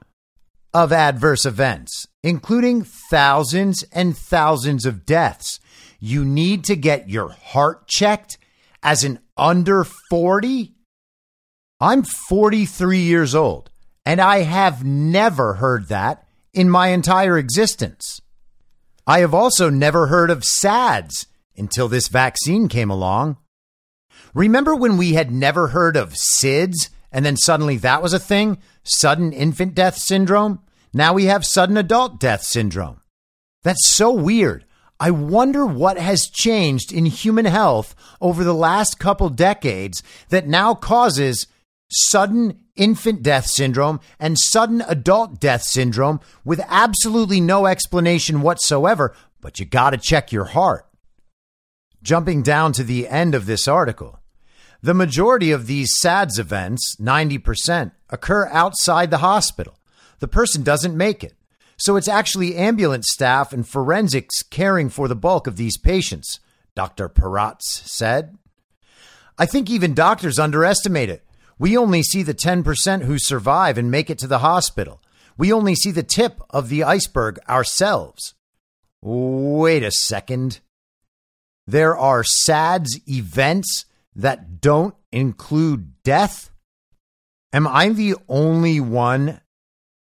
of adverse events, including thousands and thousands of deaths. You need to get your heart checked as an under 40. I'm 43 years old and I have never heard that in my entire existence. I have also never heard of SADS until this vaccine came along. Remember when we had never heard of SIDS and then suddenly that was a thing? Sudden infant death syndrome? Now we have sudden adult death syndrome. That's so weird. I wonder what has changed in human health over the last couple decades that now causes sudden infant death syndrome and sudden adult death syndrome with absolutely no explanation whatsoever, but you got to check your heart. Jumping down to the end of this article, the majority of these SADS events, 90%, occur outside the hospital. The person doesn't make it. So it's actually ambulance staff and forensics caring for the bulk of these patients, Dr. Paratz said. I think even doctors underestimate it. We only see the 10% who survive and make it to the hospital. We only see the tip of the iceberg ourselves. Wait a second. There are SADS events that don't include death? Am I the only one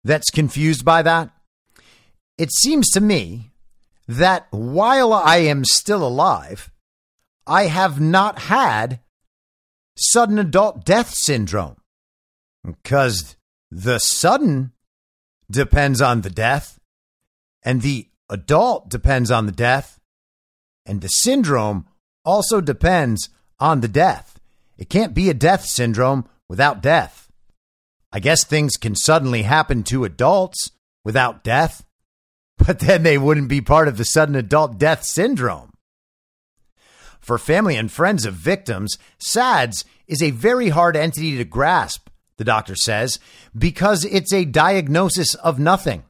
that's confused by that? It seems to me that while I am still alive, I have not had sudden adult death syndrome because the sudden depends on the death and the adult depends on the death and the syndrome also depends on the death. It can't be a death syndrome without death. I guess things can suddenly happen to adults without death, but then they wouldn't be part of the sudden adult death syndrome. For family and friends of victims, SADS is a very hard entity to grasp, the doctor says, because it's a diagnosis of nothing.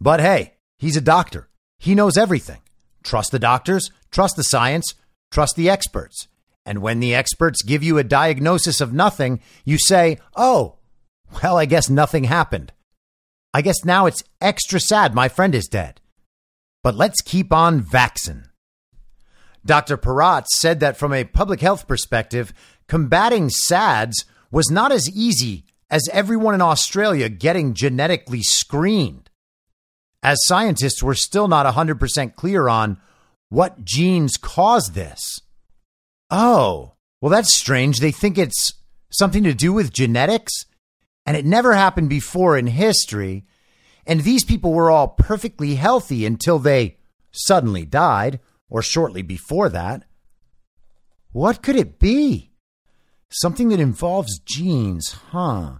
But hey, he's a doctor. He knows everything. Trust the doctors, trust the science, trust the experts. And when the experts give you a diagnosis of nothing, you say, oh, well, I guess nothing happened. I guess now it's extra sad my friend is dead. But let's keep on vaccin. Dr. Paratz said that from a public health perspective, combating SADS was not as easy as everyone in Australia getting genetically screened, as scientists were still not 100% clear on what genes cause this. Oh, well, that's strange. They think it's something to do with genetics, and it never happened before in history. And these people were all perfectly healthy until they suddenly died, or shortly before that. What could it be? Something that involves genes, huh?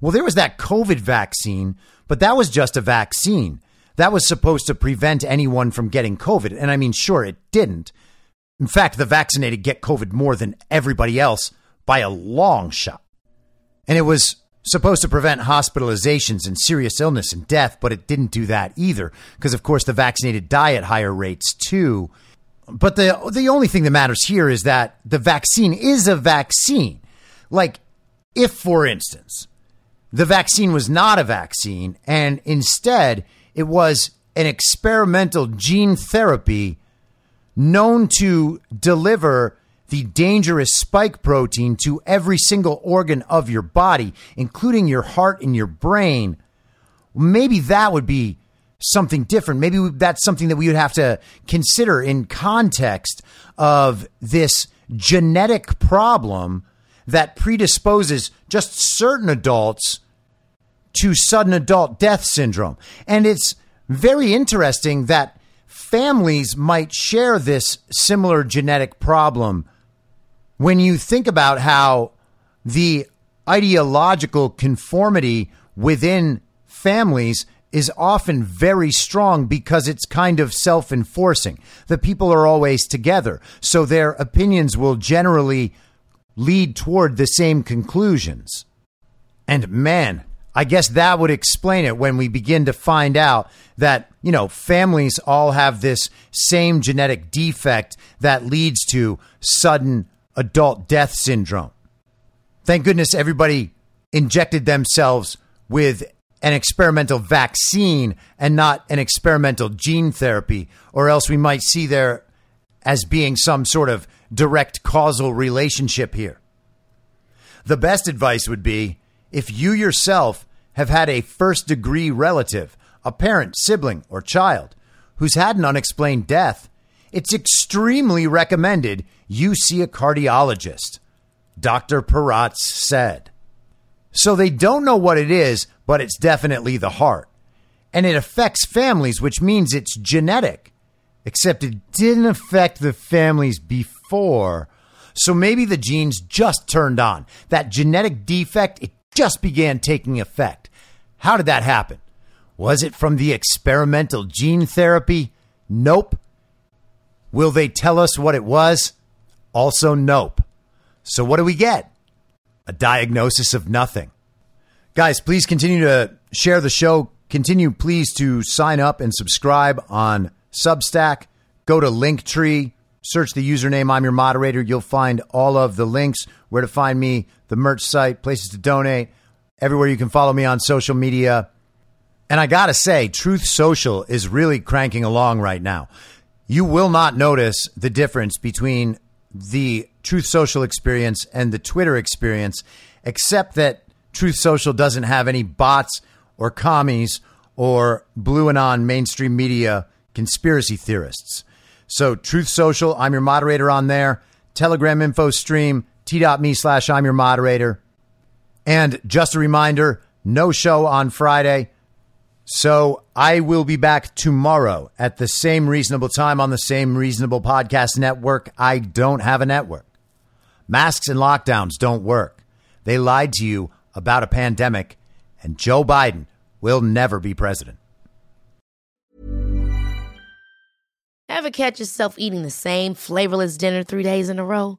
Well, there was that COVID vaccine, but that was just a vaccine. That was supposed to prevent anyone from getting COVID. And I mean, sure, it didn't. In fact, the vaccinated get COVID more than everybody else by a long shot. And it was supposed to prevent hospitalizations and serious illness and death, but it didn't do that either, because of course the vaccinated die at higher rates too. But the the only thing that matters here is that the vaccine is a vaccine. Like if for instance, the vaccine was not a vaccine and instead it was an experimental gene therapy known to deliver the dangerous spike protein to every single organ of your body, including your heart and your brain, maybe that would be something different. Maybe that's something that we would have to consider in context of this genetic problem that predisposes just certain adults to sudden adult death syndrome. And it's very interesting that families might share this similar genetic problem when you think about how the ideological conformity within families is often very strong because it's kind of self enforcing. The people are always together, so their opinions will generally lead toward the same conclusions. And man, I guess that would explain it when we begin to find out that, you know, families all have this same genetic defect that leads to sudden adult death syndrome. Thank goodness everybody injected themselves with an experimental vaccine and not an experimental gene therapy, or else we might see there as being some sort of direct causal relationship here. The best advice would be if you yourself have had a first degree relative, a parent, sibling, or child who's had an unexplained death, it's extremely recommended you see a cardiologist, Dr. Paratz said. So they don't know what it is, but it's definitely the heart. and it affects families, which means it's genetic. Except it didn't affect the families before. So maybe the genes just turned on. That genetic defect, it just began taking effect. How did that happen? Was it from the experimental gene therapy? Nope. Will they tell us what it was? Also, nope. So, what do we get? A diagnosis of nothing. Guys, please continue to share the show. Continue, please, to sign up and subscribe on Substack. Go to Linktree, search the username I'm your moderator. You'll find all of the links, where to find me, the merch site, places to donate, everywhere you can follow me on social media. And I got to say, Truth Social is really cranking along right now. You will not notice the difference between the Truth Social experience and the Twitter experience, except that Truth Social doesn't have any bots or commies or BlueAnon mainstream media conspiracy theorists. So, Truth Social, I'm your moderator on there. Telegram info stream, t.me slash I'm your moderator. And just a reminder no show on Friday. So I will be back tomorrow at the same reasonable time on the same reasonable podcast network. I don't have a network. Masks and lockdowns don't work. They lied to you about a pandemic, and Joe Biden will never be president. Ever catch yourself eating the same flavorless dinner three days in a row?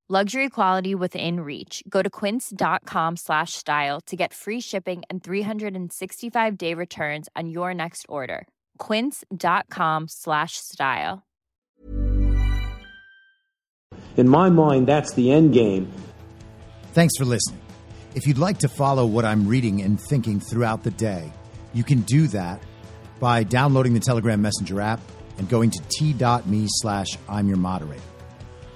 Luxury quality within reach. Go to quince.com slash style to get free shipping and 365 day returns on your next order. Quince.com slash style. In my mind, that's the end game. Thanks for listening. If you'd like to follow what I'm reading and thinking throughout the day, you can do that by downloading the Telegram Messenger app and going to t.me slash I'm your moderator.